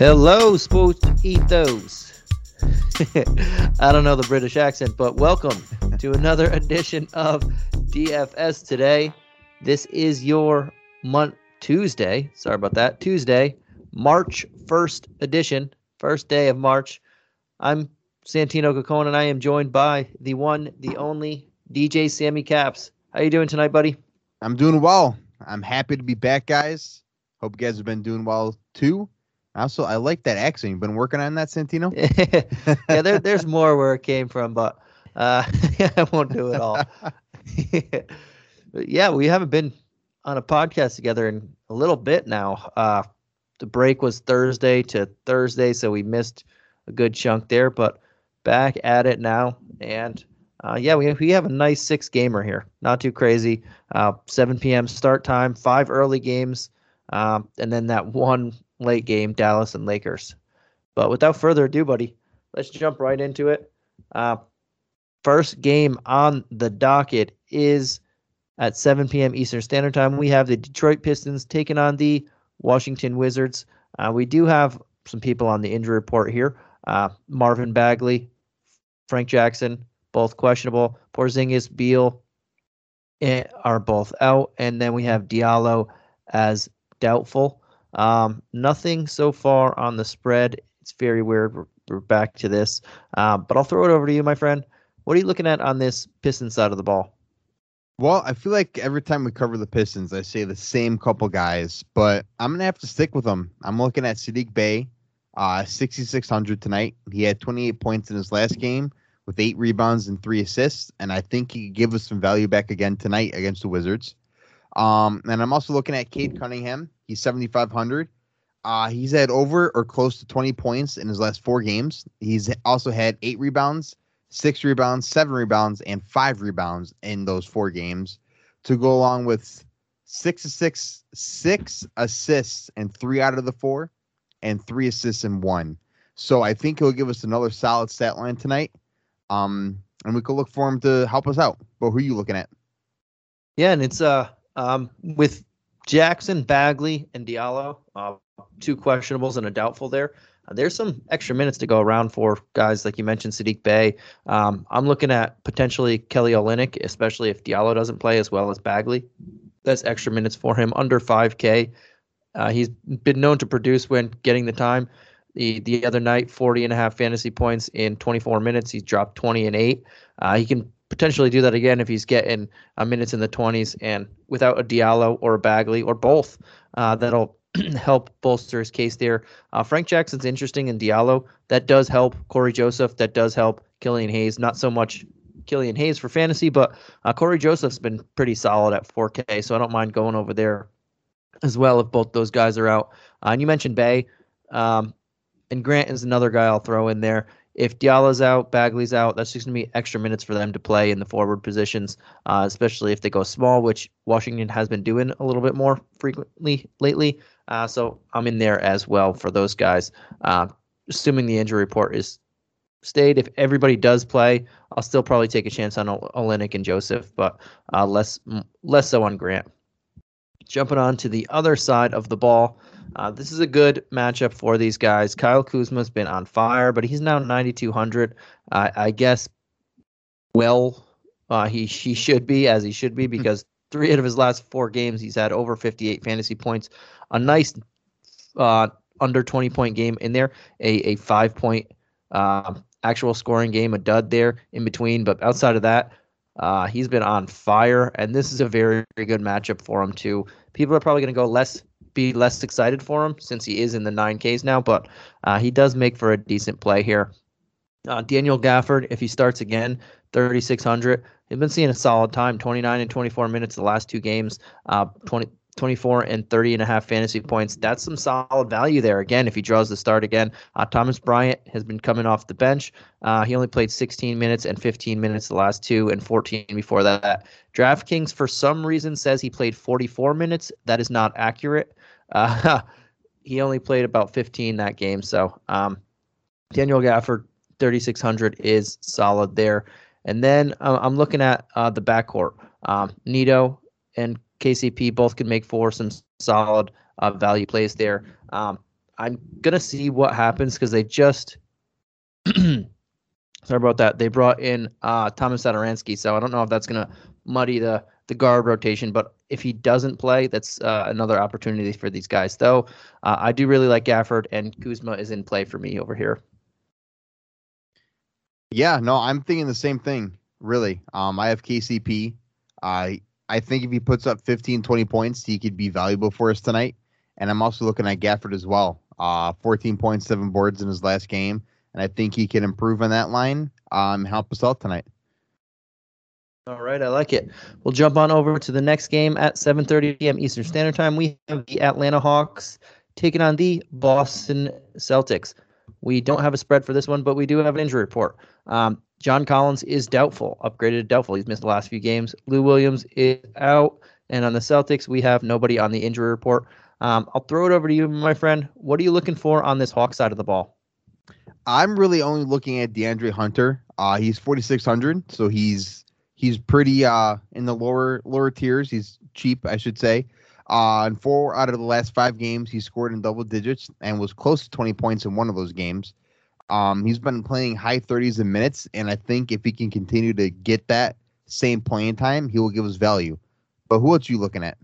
Hello, sports ethos. I don't know the British accent, but welcome to another edition of DFS today. This is your month Tuesday. Sorry about that. Tuesday, March 1st edition, first day of March. I'm Santino Cacone, and I am joined by the one, the only DJ Sammy Caps. How you doing tonight, buddy? I'm doing well. I'm happy to be back, guys. Hope you guys have been doing well too. Also, I like that accent. You've been working on that, Santino? yeah, there, there's more where it came from, but uh, I won't do it all. yeah, we haven't been on a podcast together in a little bit now. Uh, the break was Thursday to Thursday, so we missed a good chunk there, but back at it now. And uh, yeah, we, we have a nice six gamer here. Not too crazy. Uh, 7 p.m. start time, five early games, um, and then that one late game, Dallas and Lakers. But without further ado, buddy, let's jump right into it. Uh, first game on the docket is at 7 p.m. Eastern Standard Time. We have the Detroit Pistons taking on the Washington Wizards. Uh, we do have some people on the injury report here. Uh, Marvin Bagley, Frank Jackson, both questionable. Porzingis, Beal eh, are both out, and then we have Diallo as doubtful. Um, nothing so far on the spread. It's very weird. We're, we're back to this, uh, but I'll throw it over to you, my friend. What are you looking at on this Piston side of the ball? Well, I feel like every time we cover the Pistons, I say the same couple guys, but I'm gonna have to stick with them. I'm looking at Saddiq Bey, uh, 6,600 tonight. He had 28 points in his last game with eight rebounds and three assists, and I think he could give us some value back again tonight against the Wizards. Um, and I'm also looking at Cade Cunningham. He's 7,500. Uh, he's had over or close to 20 points in his last four games. He's also had eight rebounds, six rebounds, seven rebounds, and five rebounds in those four games to go along with six six six assists and three out of the four and three assists in one. So I think he'll give us another solid stat line tonight. Um, and we could look for him to help us out. But who are you looking at? Yeah, and it's uh um with Jackson, Bagley, and Diallo, uh, two questionables and a doubtful there there's some extra minutes to go around for guys like you mentioned, Saddiq Bey. Um, I'm looking at potentially Kelly Olynyk, especially if Diallo doesn't play as well as Bagley. That's extra minutes for him under 5K. Uh, he's been known to produce when getting the time. The the other night, 40 and a half fantasy points in 24 minutes. He's dropped 20 and 8. Uh, he can potentially do that again if he's getting uh, minutes in the 20s and without a Diallo or a Bagley or both. Uh, that'll help bolster his case there. Uh, Frank Jackson's interesting in Diallo. That does help Cory Joseph. That does help Killian Hayes. Not so much Killian Hayes for fantasy, but uh, Cory Joseph's been pretty solid at 4K, so I don't mind going over there as well if both those guys are out. Uh, and you mentioned Bey, um, and Grant is another guy I'll throw in there if Diallo's out, Bagley's out, that's just going to be extra minutes for them to play in the forward positions, uh, especially if they go small, which Washington has been doing a little bit more frequently lately. Uh, so I'm in there as well for those guys. Uh, assuming the injury report is stayed, if everybody does play, I'll still probably take a chance on Olynyk and Joseph, but uh, less less so on Grant. Jumping on to the other side of the ball. Uh, this is a good matchup for these guys. Kyle Kuzma's been on fire, but he's now 9,200. Uh, I guess, well, uh, he he should be as he should be hmm. because three out of his last four games he's had over 58 fantasy points. A nice uh, under 20 point game in there, a a five point uh, actual scoring game, a dud there in between. But outside of that, uh, he's been on fire, and this is a very, very good matchup for him too. People are probably going to go less be less excited for him since he is in the 9Ks now, but uh, he does make for a decent play here. Uh, Daniel Gafford, if he starts again, 3,600. He's been seeing a solid time, 29 and 24 minutes the last two games, uh, 20, 24 and 30 and a half fantasy points. That's some solid value there. Again, if he draws the start again, uh, Thomas Bryant has been coming off the bench. Uh, he only played 16 minutes and 15 minutes the last two, and 14 before that. DraftKings, for some reason, says he played 44 minutes. That is not accurate. Uh, he only played about 15 that game. So um, Daniel Gafford, 3,600 is solid there. And then uh, I'm looking at uh, the backcourt. Um, Neto and KCP both can make for some solid uh, value plays there. Um, I'm gonna see what happens because they just sorry about that. They brought in uh, Thomas Satoransky, so I don't know if that's gonna muddy the the guard rotation. But if he doesn't play, that's uh, another opportunity for these guys. Though uh, I do really like Gafford, and Kuzma is in play for me over here. Yeah, no, I'm thinking the same thing. Really, um, I have KCP. I I think if he puts up 15, 20 points, he could be valuable for us tonight. And I'm also looking at Gafford as well. Uh, 14 points, seven boards in his last game, and I think he can improve on that line. Um, help us out tonight. All right, I like it. We'll jump on over to the next game at 7:30 p.m. Eastern Standard Time. We have the Atlanta Hawks taking on the Boston Celtics. We don't have a spread for this one, but we do have an injury report. Um, John Collins is doubtful, upgraded to doubtful. He's missed the last few games. Lou Williams is out, and on the Celtics, we have nobody on the injury report. Um, I'll throw it over to you, my friend. What are you looking for on this Hawk side of the ball? I'm really only looking at DeAndre Hunter. Uh, he's 4,600, so he's he's pretty uh in the lower lower tiers. He's cheap, I should say. Uh, in four out of the last five games, he scored in double digits and was close to 20 points in one of those games. Um, he's been playing high 30s in minutes, and I think if he can continue to get that same playing time, he will give us value. But who else you looking at?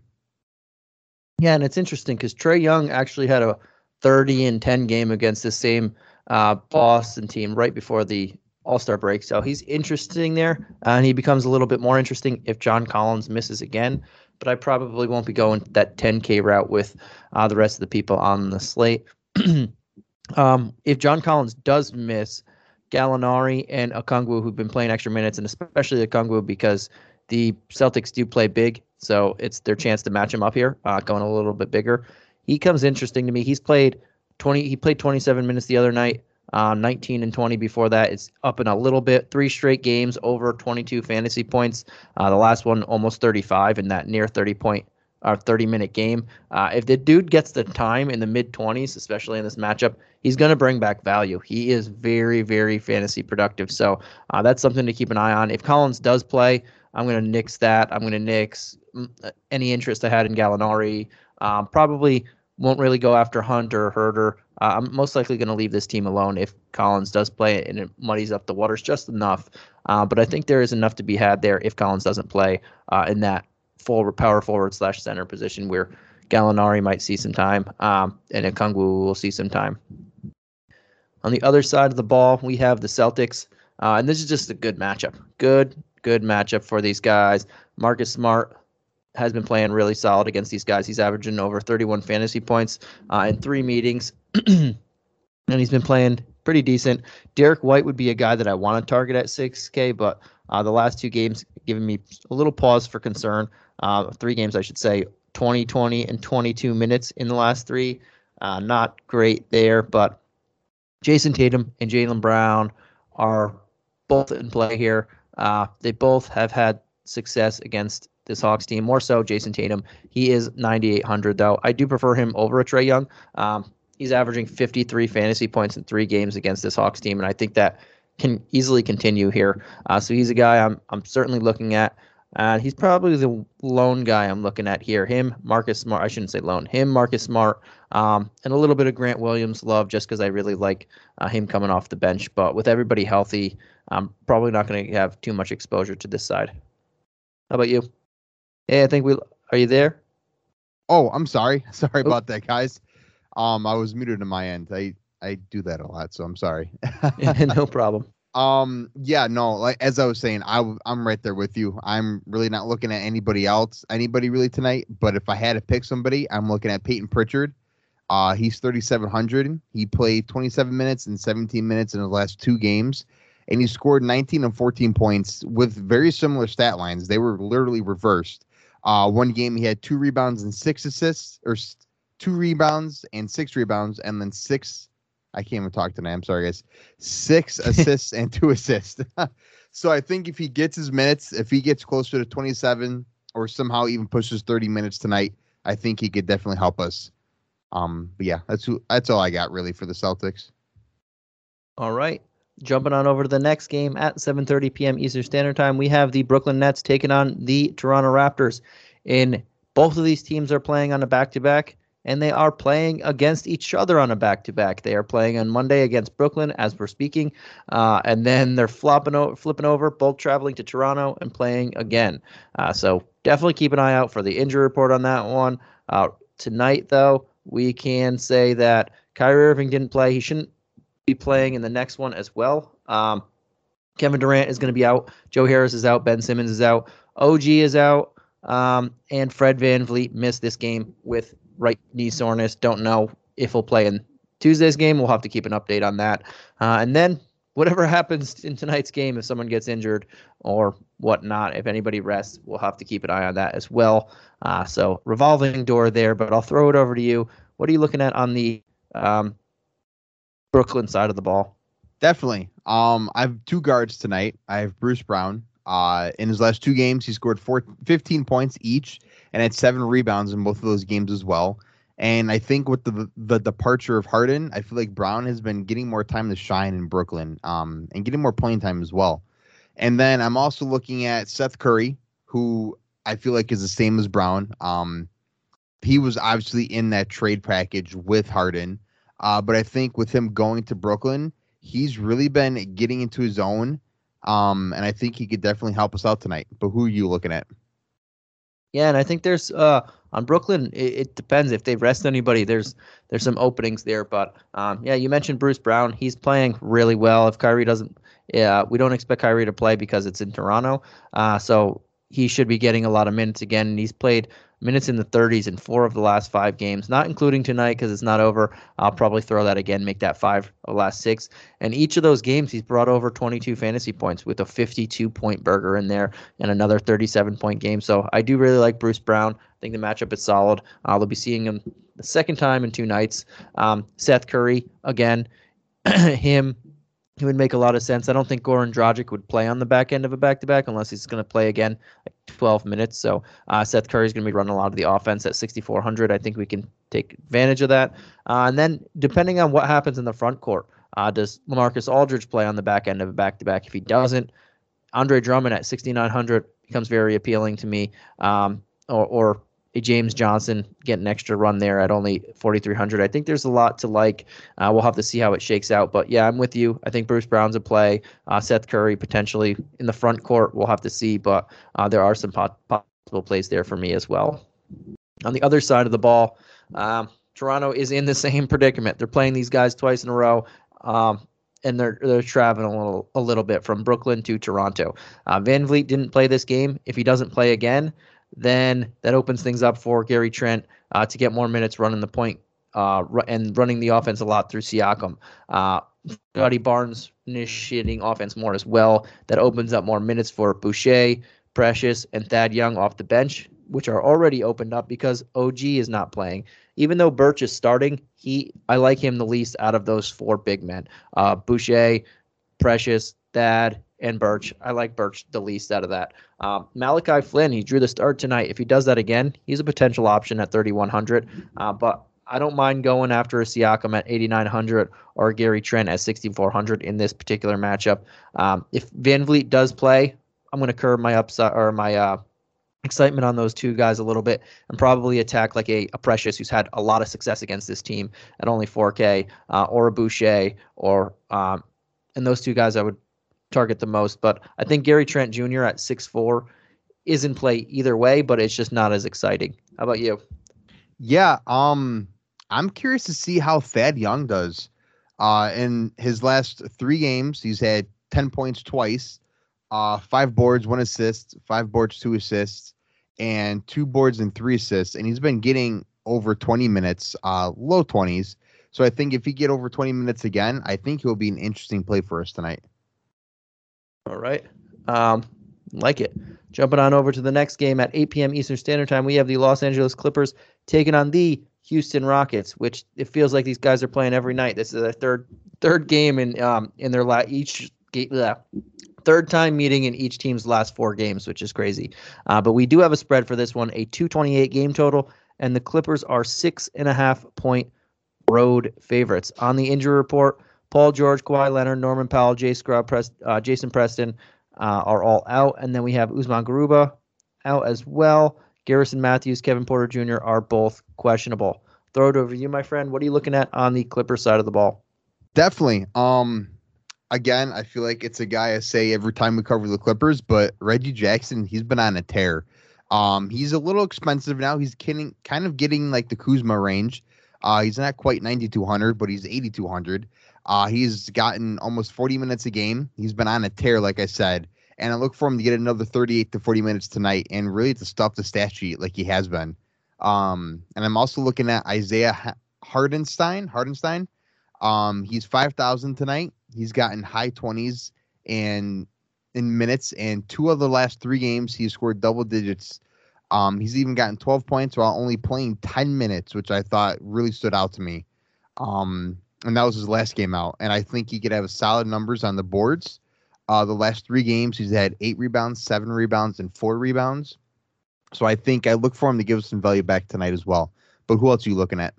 Yeah, and it's interesting because Trae Young actually had a 30 and 10 game against the same uh, Boston team right before the All Star break. So he's interesting there, uh, and he becomes a little bit more interesting if John Collins misses again. But I probably won't be going that 10K route with uh, the rest of the people on the slate. um, if John Collins does miss, Gallinari and Okongwu, who've been playing extra minutes, and especially Okongwu because the Celtics do play big, so it's their chance to match him up here, uh, going a little bit bigger. He comes interesting to me. He's played 20. He played 27 minutes the other night. Uh, 19 and 20 before that. It's up in a little bit. Three straight games over 22 fantasy points. Uh, the last one almost 35 in that near 30 point or uh, 30 minute game. Uh, if the dude gets the time in the mid 20s, especially in this matchup, he's going to bring back value. He is very, very fantasy productive. So uh, that's something to keep an eye on. If Collins does play, I'm going to nix that. I'm going to nix mm, any interest I had in Gallinari. Um, probably won't really go after Hunt or Huerter. Uh, I'm most likely going to leave this team alone if Collins does play and it muddies up the waters just enough. Uh, but I think there is enough to be had there if Collins doesn't play uh, in that full power forward slash center position where Gallinari might see some time um, and Okongwu will see some time. On the other side of the ball, we have the Celtics, uh, and this is just a good matchup. Good, good matchup for these guys. Marcus Smart has been playing really solid against these guys. He's averaging over 31 fantasy points uh, in three meetings, and he's been playing pretty decent. Derrick White would be a guy that I want to target at 6K, but uh, the last two games giving me a little pause for concern. Uh, three games, I should say, 20, 20, and 22 minutes in the last three. Uh, not great there, but Jayson Tatum and Jaylen Brown are both in play here. Uh, they both have had success against this Hawks team. More so, Jayson Tatum. He is 9,800 though. I do prefer him over a Trae Young. Um, he's averaging 53 fantasy points in three games against this Hawks team, and I think that can easily continue here. Uh, so he's a guy I'm I'm certainly looking at. Uh, he's probably the lone guy I'm looking at here. Him, Marcus Smart. I shouldn't say lone. Him, Marcus Smart, um, and a little bit of Grant Williams love just because I really like uh, him coming off the bench. But with everybody healthy, I'm probably not going to have too much exposure to this side. How about you? Hey, I think we are you there? Oh, I'm sorry. Sorry oh. about that, guys. Um, I was muted on my end. I I do that a lot, so I'm sorry. no problem. Um, yeah, no, like as I was saying, I I'm right there with you. I'm really not looking at anybody else, anybody really tonight. But if I had to pick somebody, I'm looking at Payton Pritchard. Uh, he's 3,700. He played 27 minutes and 17 minutes in the last two games, and he scored 19 and 14 points with very similar stat lines. They were literally reversed. Uh, one game he had two rebounds and six assists, or two rebounds and six rebounds, and then six. I can't even talk tonight. I'm sorry, guys. Six assists and two assists. so I think if he gets his minutes, if he gets closer to 27 or somehow even pushes 30 minutes tonight, I think he could definitely help us. Um, but yeah, that's who, that's all I got really for the Celtics. All right. Jumping on over to the next game at 7:30 p.m. Eastern Standard Time, we have the Brooklyn Nets taking on the Toronto Raptors. In both of these teams are playing on a back-to-back, and they are playing against each other on a back to back. They are playing on Monday against Brooklyn as we're speaking, uh, and then they're flopping o- flipping over, both traveling to Toronto and playing again. Uh, so definitely keep an eye out for the injury report on that one. Uh, tonight, though, we can say that Kyrie Irving didn't play. He shouldn't be playing in the next one as well. Um, Kevin Durant is going to be out. Joe Harris is out. Ben Simmons is out. OG is out. Um, and Fred VanVleet missed this game with right knee soreness. Don't know if he'll play in Tuesday's game. We'll have to keep an update on that. Uh, and then whatever happens in tonight's game, if someone gets injured or whatnot, if anybody rests, we'll have to keep an eye on that as well. Uh, so revolving door there, but I'll throw it over to you. What are you looking at on the um, Brooklyn side of the ball? Definitely. Um, I have two guards tonight. I have Bruce Brown. Uh, in his last two games, he scored four, 15 points each and had seven rebounds in both of those games as well. And I think with the the departure of Harden, I feel like Brown has been getting more time to shine in Brooklyn, um, and getting more playing time as well. And then I'm also looking at Seth Curry, who I feel like is the same as Brown. Um, he was obviously in that trade package with Harden, uh, but I think with him going to Brooklyn, he's really been getting into his own. Um, and I think he could definitely help us out tonight. But who are you looking at? Yeah, and I think there's uh on Brooklyn. It, it depends if they rest anybody. There's there's some openings there, but um yeah, you mentioned Bruce Brown. He's playing really well. If Kyrie doesn't, yeah, we don't expect Kyrie to play because it's in Toronto. Uh, so he should be getting a lot of minutes again. And he's played minutes in the 30s in four of the last five games, not including tonight because it's not over. I'll probably throw that again, make that five of the last six. And each of those games, he's brought over 22 fantasy points with a 52 point burger in there and another 37 point game. So I do really like Bruce Brown. I think the matchup is solid. They'll be seeing him the second time in two nights. Um, Seth Curry, again, him he would make a lot of sense. I don't think Goran Dragic would play on the back end of a back to back unless he's going to play again 12 minutes. So uh, Seth is going to be running a lot of the offense at 6,400. I think we can take advantage of that. Uh, and then depending on what happens in the front court, uh, does Lamarcus Aldridge play on the back end of a back to back? If he doesn't, Andre Drummond at 6,900 becomes very appealing to me. Um, or, or a James Johnson get an extra run there at only 4,300. I think there's a lot to like. Uh, we'll have to see how it shakes out. But yeah, I'm with you. I think Bruce Brown's a play. Uh, Seth Curry potentially in the front court. We'll have to see. But uh, there are some possible plays there for me as well. On the other side of the ball, um, Toronto is in the same predicament. They're playing these guys twice in a row. Um, and they're they're traveling a little a little bit from Brooklyn to Toronto. Uh, VanVleet didn't play this game. If he doesn't play again, then that opens things up for Gary Trent uh, to get more minutes running the point, uh, and running the offense a lot through Siakam. Uh, Scottie Barnes initiating offense more as well. That opens up more minutes for Boucher, Precious, and Thad Young off the bench, which are already opened up because OG is not playing. Even though Birch is starting, he I like him the least out of those four big men. Uh, Boucher, Precious, Thad, and Birch. I like Birch the least out of that. Um, Malachi Flynn, he drew the start tonight. If he does that again, he's a potential option at 3,100. Uh, but I don't mind going after a Siakam at 8,900 or Gary Trent at 6,400 in this particular matchup. Um, if VanVleet does play, I'm going to curb my upside or my uh, excitement on those two guys a little bit and probably attack like a, a Precious who's had a lot of success against this team at only 4K uh, or a Boucher or um, and those two guys I would target the most. But I think Gary Trent Jr. at six four is in play either way, but it's just not as exciting. How about you? Yeah, um, I'm curious to see how Thad Young does. Uh, in his last three games, he's had ten points twice, uh, five boards, one assist, five boards, two assists, and two boards and three assists, and he's been getting over 20 minutes, uh, low 20s. So I think if he get over 20 minutes again, I think he'll be an interesting play for us tonight. All right. Um, like it. Jumping on over to the next game at 8 p.m. Eastern Standard Time, we have the Los Angeles Clippers taking on the Houston Rockets, which it feels like these guys are playing every night. This is their third third game in um in their la- each game. Third time meeting in each team's last four games, which is crazy. Uh, but we do have a spread for this one, a 228 game total, and the Clippers are six and a half point road favorites. On the injury report, Paul George, Kawhi Leonard, Norman Powell, Jay Prest, uh, Jason Preston uh, are all out. And then we have Usman Garuba out as well. Garrison Matthews, Kevin Porter Jr. are both questionable. throw it over to you, my friend. What are you looking at on the Clipper side of the ball? Definitely. Um, again, I feel like it's a guy I say every time we cover the Clippers, but Reggie Jackson, he's been on a tear. Um, he's a little expensive now. He's kidding, kind of getting like the Kuzma range. Uh, he's not quite 9,200, but he's 8,200. Uh, he's gotten almost 40 minutes a game. He's been on a tear, like I said, and I look for him to get another 38 to 40 minutes tonight and really to stuff the stat sheet like he has been. Um, and I'm also looking at Isaiah Hartenstein. Hartenstein. Um, he's 5,000 tonight. He's gotten high 20s and in minutes, and two of the last three games he scored double digits. Um, he's even gotten 12 points while only playing 10 minutes, which I thought really stood out to me. Um, and that was his last game out. And I think he could have solid numbers on the boards. Uh, the last three games, he's had eight rebounds, seven rebounds, and four rebounds. So I think I look for him to give us some value back tonight as well. But who else are you looking at?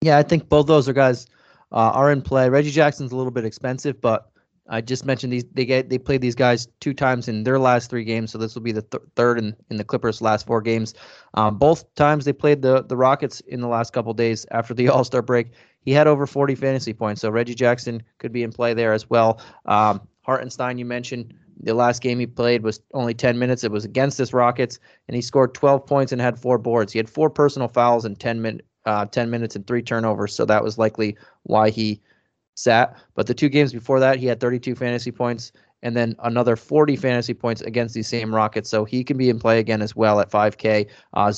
Yeah, I think both those are guys uh, are in play. Reggie Jackson's a little bit expensive, but I just mentioned these they get they played these guys two times in their last three games, so this will be the th- third in, in the Clippers' last four games. Um, both times they played the the Rockets in the last couple days after the All Star break. He had over 40 fantasy points, so Reggie Jackson could be in play there as well. Um, Hartenstein, you mentioned the last game he played was only 10 minutes. It was against this Rockets, and he scored 12 points and had four boards. He had four personal fouls in 10 min, uh, 10 minutes and three turnovers, so that was likely why he sat. But the two games before that, he had 32 fantasy points and then another 40 fantasy points against these same Rockets. So he can be in play again as well at 5K. Uh,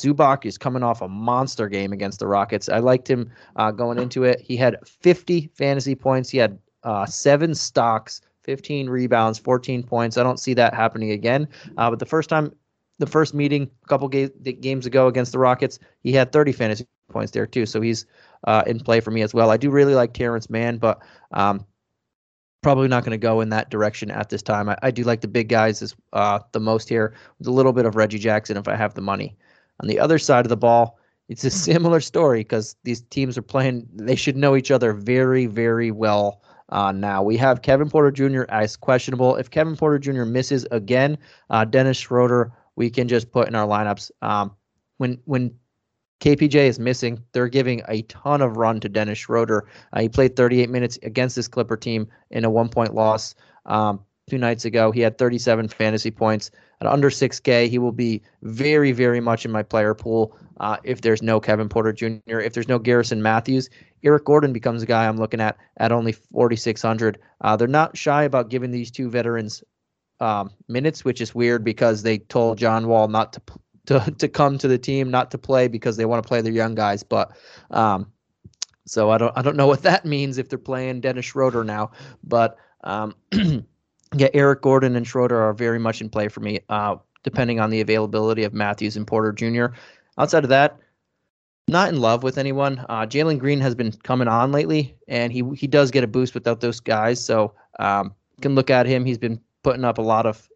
is coming off a monster game against the Rockets. I liked him uh, going into it. He had 50 fantasy points. He had uh, seven stocks, 15 rebounds, 14 points. I don't see that happening again. Uh, but the first time, the first meeting a couple ga- games ago against the Rockets, he had 30 fantasy points there too. So he's uh, in play for me as well. I do really like Terance Mann, but um, probably not going to go in that direction at this time. I, I do like the big guys as uh, the most here, with a little bit of Reggie Jackson if I have the money. On the other side of the ball, it's a similar story because these teams are playing. They should know each other very, very well. Uh, now we have Kevin Porter Jr. as questionable. If Kevin Porter Jr. misses again, uh, Dennis Schroeder we can just put in our lineups. Um, when when KPJ is missing. They're giving a ton of run to Dennis Schroeder. Uh, he played 38 minutes against this Clipper team in a one point loss um, two nights ago. He had 37 fantasy points. At under 6K, he will be very, very much in my player pool uh, if there's no Kevin Porter Jr., if there's no Garrison Matthews. Eric Gordon becomes a guy I'm looking at at only 4,600. Uh, they're not shy about giving these two veterans um, minutes, which is weird because they told John Wall not to to to come to the team, not to play because they want to play their young guys. But um, so I don't I don't know what that means if they're playing Dennis Schroeder now. But um, yeah, Eric Gordon and Schroeder are very much in play for me, uh, depending on the availability of Matthews and Porter Jr. Outside of that, not in love with anyone. Uh, Jalen Green has been coming on lately, and he he does get a boost without those guys. So um, can look at him. He's been putting up a lot of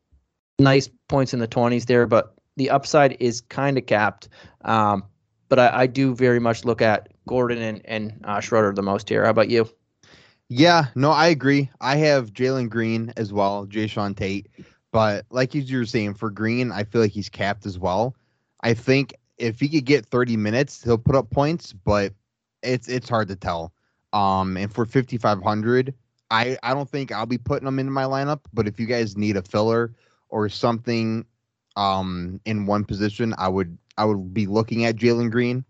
nice points in the 20s there, but the upside is kind of capped. Um, but I, I, do very much look at Gordon and, and uh, Schroeder the most here. How about you? Yeah, no, I agree. I have Jalen Green as well, Jae'Sean Tate. But like you were saying, for Green, I feel like he's capped as well. I think if he could get 30 minutes, he'll put up points, but it's it's hard to tell. Um, and for 5,500, I I don't think I'll be putting him into my lineup. But if you guys need a filler or something um, in one position, I would I would be looking at Jalen Green,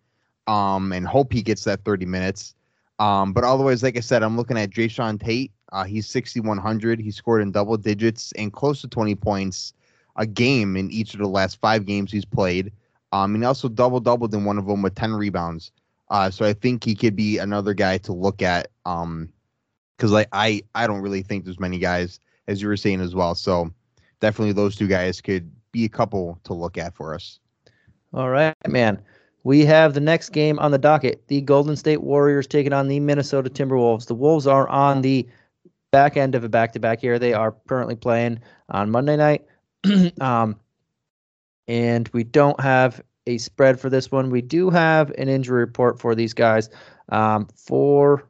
um, and hope he gets that 30 minutes. Um, but otherwise, like I said, I'm looking at Jae'Sean Tate. Uh, he's 6,100. He scored in double digits and close to 20 points a game in each of the last five games he's played. Um, and also double doubled in one of them with 10 rebounds. Uh, so I think he could be another guy to look at. Um, because like I I don't really think there's many guys as you were saying as well. So definitely those two guys could be a couple to look at for us. All right, man. We have the next game on the docket. The Golden State Warriors taking on the Minnesota Timberwolves. The Wolves are on the back end of a back to back here. They are currently playing on Monday night. um, and we don't have a spread for this one. We do have an injury report for these guys. Um, for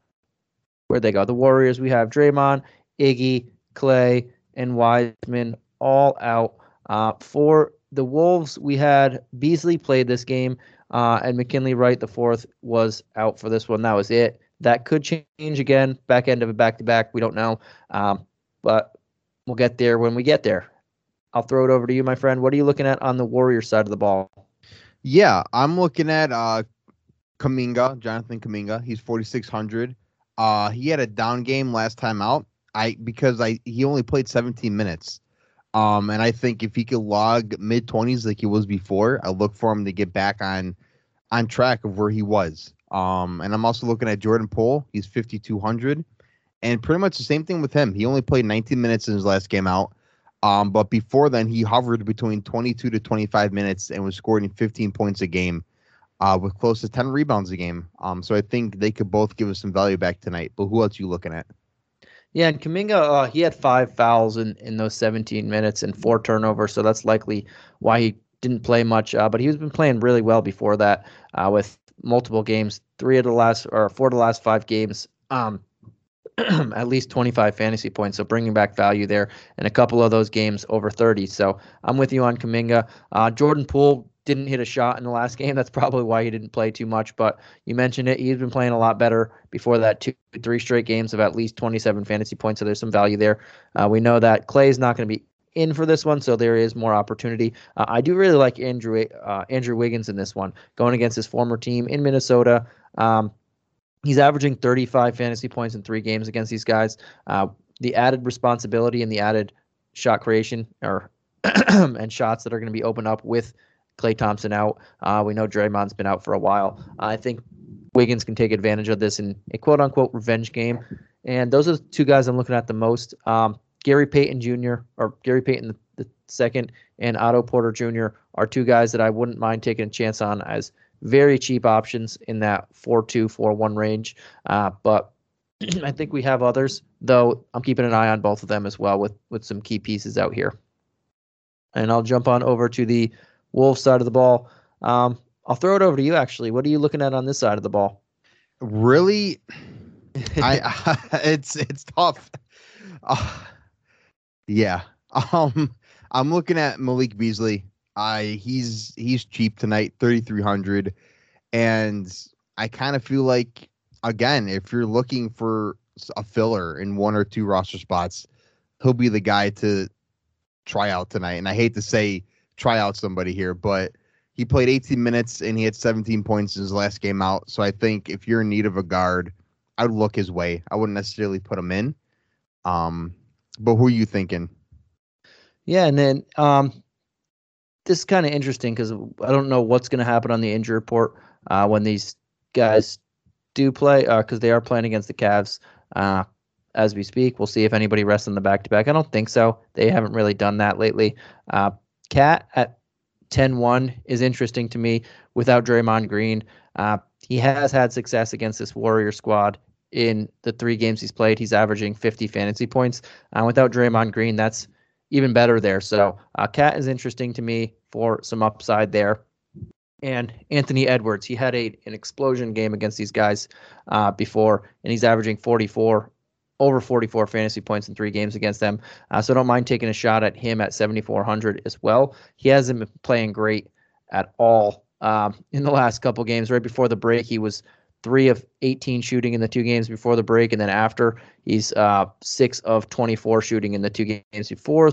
where they go, the Warriors, we have Draymond, Iggy, Klay, and Wiseman all out. Uh, for the Wolves, we had Beasley played this game. Uh, and McKinley Wright, the fourth, was out for this one. That was it. That could change again, back end of a back to back. We don't know. Um, but we'll get there when we get there. I'll throw it over to you, my friend. What are you looking at on the Warrior side of the ball? Yeah, I'm looking at uh Kuminga, Jonathan Kuminga. He's 4600. Uh he had a down game last time out. I because I he only played 17 minutes. Um and I think if he could log mid 20s like he was before, I look for him to get back on on track of where he was. Um and I'm also looking at Jordan Poole. He's 5200 and pretty much the same thing with him. He only played 19 minutes in his last game out. Um, but before then, he hovered between 22 to 25 minutes and was scoring 15 points a game, uh, with close to 10 rebounds a game. Um, so I think they could both give us some value back tonight. But who else you looking at? Yeah, and Kuminga, uh, he had five fouls in, in those 17 minutes and four turnovers, so that's likely why he didn't play much. Uh, but he's been playing really well before that, uh, with multiple games, three of the last or four of the last five games. Um, at least 25 fantasy points. So bringing back value there, and a couple of those games over 30. So I'm with you on Kuminga. Uh, Jordan Poole didn't hit a shot in the last game. That's probably why he didn't play too much. But you mentioned it; he's been playing a lot better before that. Two, three straight games of at least 27 fantasy points. So there's some value there. Uh, we know that Klay's not going to be in for this one, so there is more opportunity. Uh, I do really like Andrew uh, Andrew Wiggins in this one, going against his former team in Minnesota. Um, He's averaging 35 fantasy points in three games against these guys. Uh, the added responsibility and the added shot creation or and shots that are going to be opened up with Klay Thompson out. Uh, we know Draymond's been out for a while. I think Wiggins can take advantage of this in a quote unquote revenge game. And those are the two guys I'm looking at the most. Um, Gary Payton Jr. or Gary Payton the, the second and Otto Porter Jr. are two guys that I wouldn't mind taking a chance on as very cheap options in that 4-2, 4-1 range. Uh, but I think we have others, though I'm keeping an eye on both of them as well with, with some key pieces out here. And I'll jump on over to the Wolves side of the ball. Um, I'll throw it over to you, actually. What are you looking at on this side of the ball? Really? I, I it's it's tough. Uh, yeah. Um I'm looking at Malik Beasley. I he's he's cheap tonight, thirty three hundred, and I kind of feel like again, if you're looking for a filler in one or two roster spots, he'll be the guy to try out tonight. And I hate to say try out somebody here, but he played 18 minutes and he had 17 points in his last game out. So I think if you're in need of a guard, I'd look his way. I wouldn't necessarily put him in. Um, but who are you thinking? Yeah, and then um, this is kind of interesting because I don't know what's going to happen on the injury report uh, when these guys do play because uh, they are playing against the Cavs uh, as we speak. We'll see if anybody rests in the back to back. I don't think so. They haven't really done that lately. KAT at 10 1 is interesting to me without Draymond Green. Uh, he has had success against this Warrior squad in the three games he's played. He's averaging 50 fantasy points. Uh, without Draymond Green, that's even better there. So uh, KAT is interesting to me for some upside there. And Anthony Edwards, he had a an explosion game against these guys uh, before, and he's averaging 44, over 44 fantasy points in three games against them. Uh, so don't mind taking a shot at him at 7,400 as well. He hasn't been playing great at all um, in the last couple games. Right before the break, he was three of 18 shooting in the two games before the break, and then after he's uh, six of 24 shooting in the two games before.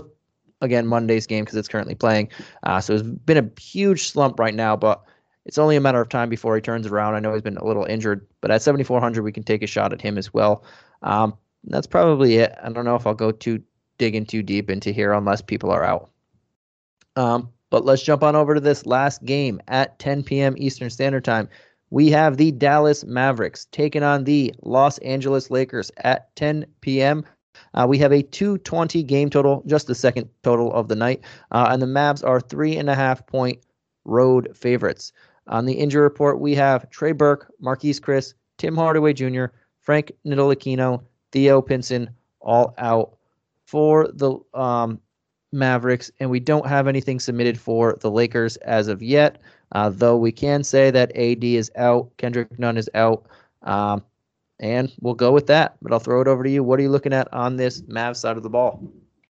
Again, Monday's game because it's currently playing. Uh, so it's been a huge slump right now, but it's only a matter of time before he turns around. I know he's been a little injured, but at 7,400 we can take a shot at him as well. Um, that's probably it. I don't know if I'll go too digging too deep into here unless people are out. Um, but let's jump on over to this last game at 10 p.m. Eastern Standard Time we have the Dallas Mavericks taking on the Los Angeles Lakers at 10 p.m. Uh, we have a 220 game total, just the second total of the night, uh, and the Mavs are three and a half point road favorites. On the injury report, we have Trey Burke, Marquese Chriss, Tim Hardaway Jr., Frank Ntilikina, Theo Pinson, all out for the um, Mavericks, and we don't have anything submitted for the Lakers as of yet. Uh, though we can say that AD is out, Kendrick Nunn is out, um, and we'll go with that. But I'll throw it over to you. What are you looking at on this Mavs side of the ball?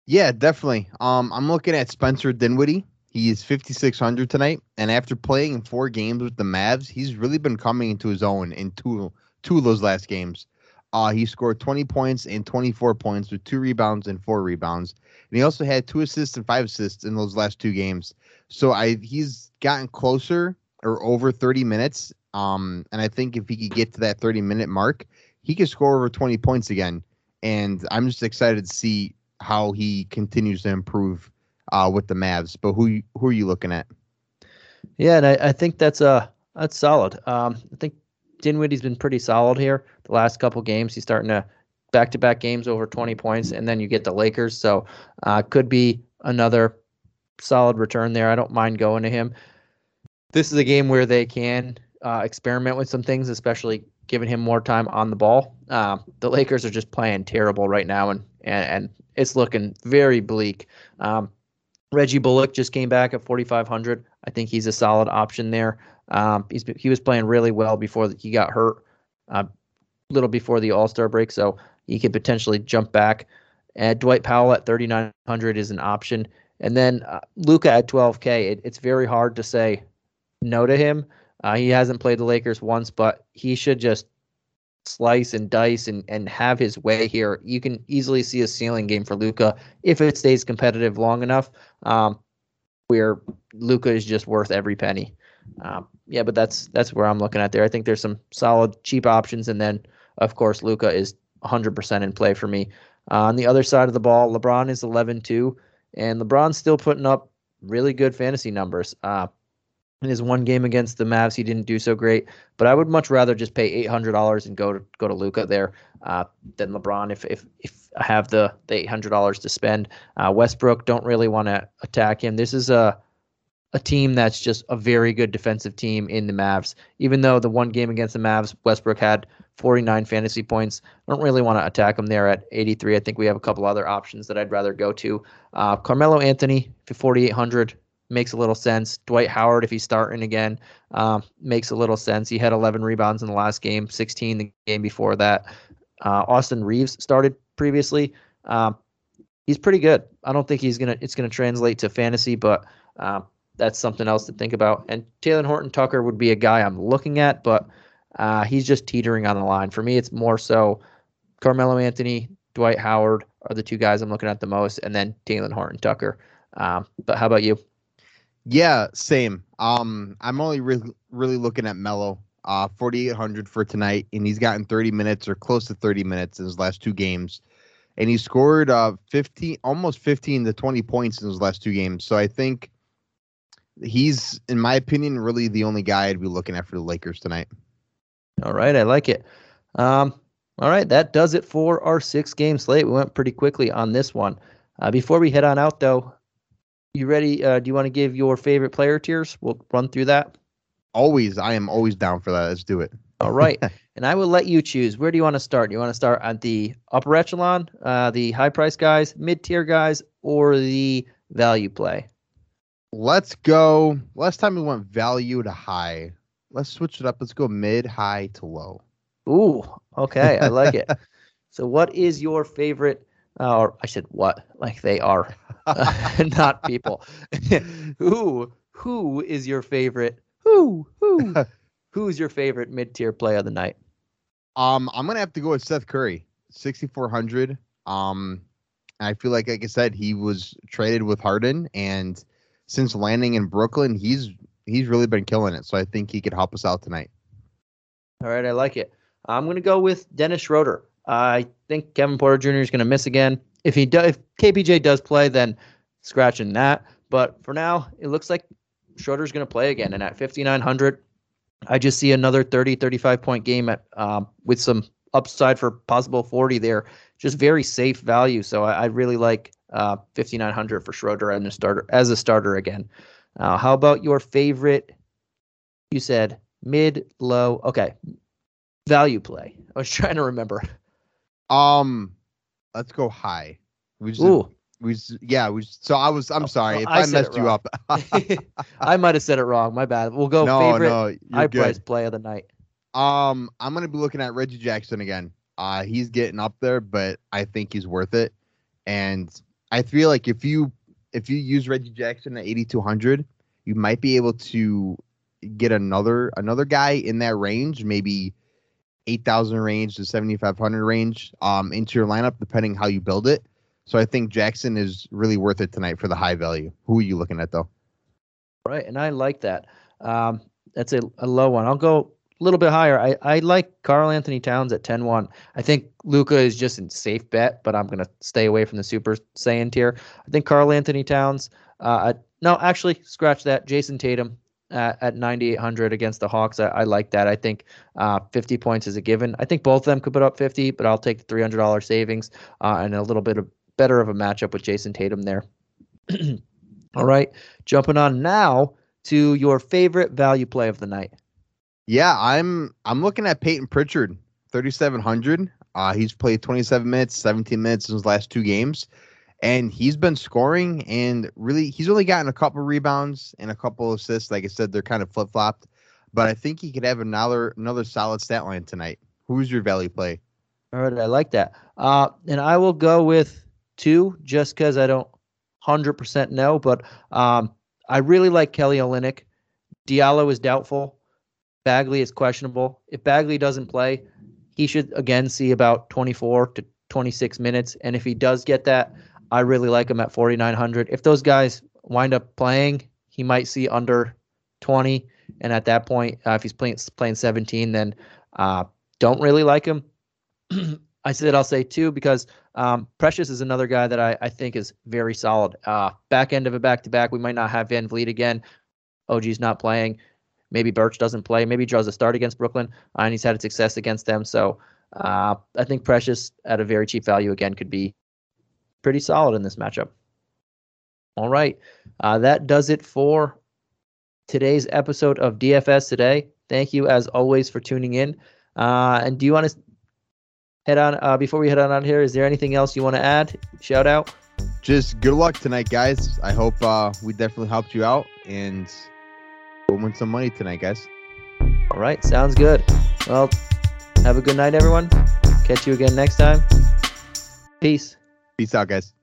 Yeah, definitely. Um, I'm looking at Spencer Dinwiddie. He's 5600 tonight, and after playing in four games with the Mavs, he's really been coming into his own in two two of those last games. Uh, he scored 20 points and 24 points with two rebounds and four rebounds, and he also had two assists and five assists in those last two games. So I he's gotten closer or over 30 minutes. Um, and I think if he could get to that 30 minute mark, he could score over 20 points again. And I'm just excited to see how he continues to improve uh, with the Mavs. But who who are you looking at? Yeah, and I, I think that's uh that's solid. Um, I think Dinwiddie's been pretty solid here the last couple games. He's starting to back to back games over 20 points, and then you get the Lakers. So uh, could be another solid return there. I don't mind going to him. This is a game where they can uh, experiment with some things, especially giving him more time on the ball. Uh, the Lakers are just playing terrible right now, and and, and it's looking very bleak. Um, Reggie Bullock just came back at 4,500. I think he's a solid option there. Um, he was playing really well before he got hurt, a uh, little before the All Star break, so he could potentially jump back. And Dwight Powell at 3,900 is an option, and then uh, Luka at 12K. It, it's very hard to say no to him. Uh, he hasn't played the Lakers once, but he should just slice and dice and, and have his way here. You can easily see a ceiling game for Luka if it stays competitive long enough. Um, where Luka is just worth every penny. Um, yeah, but that's that's where I'm looking at there. I think there's some solid cheap options, and then of course Luka is 100% in play for me. Uh, on the other side of the ball, LeBron is 11-2, and LeBron's still putting up really good fantasy numbers. Uh, in his one game against the Mavs, he didn't do so great. But I would much rather just pay eight hundred dollars and go to go to Luka there uh, than LeBron. If if if I have the the eight hundred dollars to spend, uh, Westbrook don't really want to attack him. This is a a team that's just a very good defensive team in the Mavs. Even though the one game against the Mavs, Westbrook had 49 fantasy points. I don't really want to attack him there at 83. I think we have a couple other options that I'd rather go to. Uh, Carmelo Anthony for 4,800 makes a little sense. Dwight Howard, if he's starting again, um, makes a little sense. He had 11 rebounds in the last game, 16 the game before that. Uh, Austin Reaves started previously. Um, he's pretty good. I don't think he's gonna it's gonna translate to fantasy, but um, that's something else to think about. And Talen Horton Tucker would be a guy I'm looking at, but uh, he's just teetering on the line. For me, it's more so Carmelo Anthony, Dwight Howard are the two guys I'm looking at the most, and then Talen Horton Tucker. Um, but how about you? Yeah, same. Um, I'm only really really looking at Melo. Uh, 4,800 for tonight, and he's gotten 30 minutes or close to 30 minutes in his last two games, and he scored uh 15, almost 15 to 20 points in his last two games. So I think he's, in my opinion, really the only guy I'd be looking at for the Lakers tonight. All right, I like it. Um, all right, that does it for our six game slate. We went pretty quickly on this one. Uh, before we head on out, though, you ready? Uh, do you want to give your favorite player tiers? We'll run through that. Always, I am always down for that. Let's do it. All right, and I will let you choose. Where do you want to start? Do you want to start at the upper echelon, uh, the high price guys, mid tier guys, or the value play? Let's go. Last time we went value to high. Let's switch it up. Let's go mid, high to low. Ooh, okay, I like it. So, what is your favorite? Uh, or I said what? Like they are, not people. who who is your favorite? Who who who's your favorite mid tier play of the night? Um, I'm gonna have to go with Seth Curry, 6,400. Um, I feel like, like I said, he was traded with Harden, and since landing in Brooklyn, he's he's really been killing it. So I think he could help us out tonight. All right, I like it. I'm going to go with Dennis Schroeder. I think Kevin Porter Jr. is going to miss again. If he does, if KPJ does play, then scratching that. But for now, it looks like Schroeder's going to play again. And at 5,900, I just see another 30, 35 point game at um, with some upside for possible 40 there. Just very safe value. So I, I really like uh, 5,900 for Schroeder and a starter as a starter again. Uh, how about your favorite? You said mid, low. Okay, value play. I was trying to remember. Um, let's go high. We just, Ooh. We just, yeah. We just, so I was. I'm oh, sorry if I, I messed you up. I might have said it wrong. My bad. We'll go no, favorite no, high good. price play of the night. Um, I'm gonna be looking at Reggie Jackson again. Uh, he's getting up there, but I think he's worth it. And I feel like if you if you use Reggie Jackson at 8200, you might be able to get another another guy in that range, maybe 8000 range to 7500 range um into your lineup depending how you build it. So I think Jackson is really worth it tonight for the high value. Who are you looking at though? Right, and I like that. Um, that's a, a low one. I'll go little bit higher. I, I like Karl-Anthony Towns at 10-1. I think Luka is just a safe bet, but I'm gonna stay away from the Super Saiyan tier. I think Karl-Anthony Towns. Uh, no, actually, scratch that. Jayson Tatum at, at 9,800 against the Hawks. I, I like that. I think uh, 50 points is a given. I think both of them could put up 50, but I'll take the $300 savings uh, and a little bit of better of a matchup with Jayson Tatum there. All right, jumping on now to your favorite value play of the night. Yeah, I'm I'm looking at Payton Pritchard, 3700. Uh, he's played 27 minutes, 17 minutes in his last two games, and he's been scoring and really he's only gotten a couple rebounds and a couple assists. Like I said, they're kind of flip flopped, but I think he could have another another solid stat line tonight. Who's your value play? All right, I like that. Uh, and I will go with two just because I don't 100% know, but um, I really like Kelly Olynyk. Diallo is doubtful. Bagley is questionable. If Bagley doesn't play, he should again see about 24 to 26 minutes. And if he does get that, I really like him at 4,900. If those guys wind up playing, he might see under 20. And at that point, uh, if he's playing playing 17, then uh, don't really like him. I said I'll say two because um, Precious is another guy that I, I think is very solid. Uh, back end of a back to back, we might not have VanVleet again. OG's not playing. Maybe Birch doesn't play. Maybe draws a start against Brooklyn, uh, and he's had success against them. So uh, I think Precious at a very cheap value again could be pretty solid in this matchup. All right, uh, that does it for today's episode of DFS today. Thank you as always for tuning in. Uh, and do you want to head on uh, before we head on out here? Is there anything else you want to add? Shout out. Just good luck tonight, guys. I hope uh, we definitely helped you out and we'll win some money tonight, guys. All right, sounds good. Well, have a good night, everyone. Catch you again next time. Peace. Peace out, guys.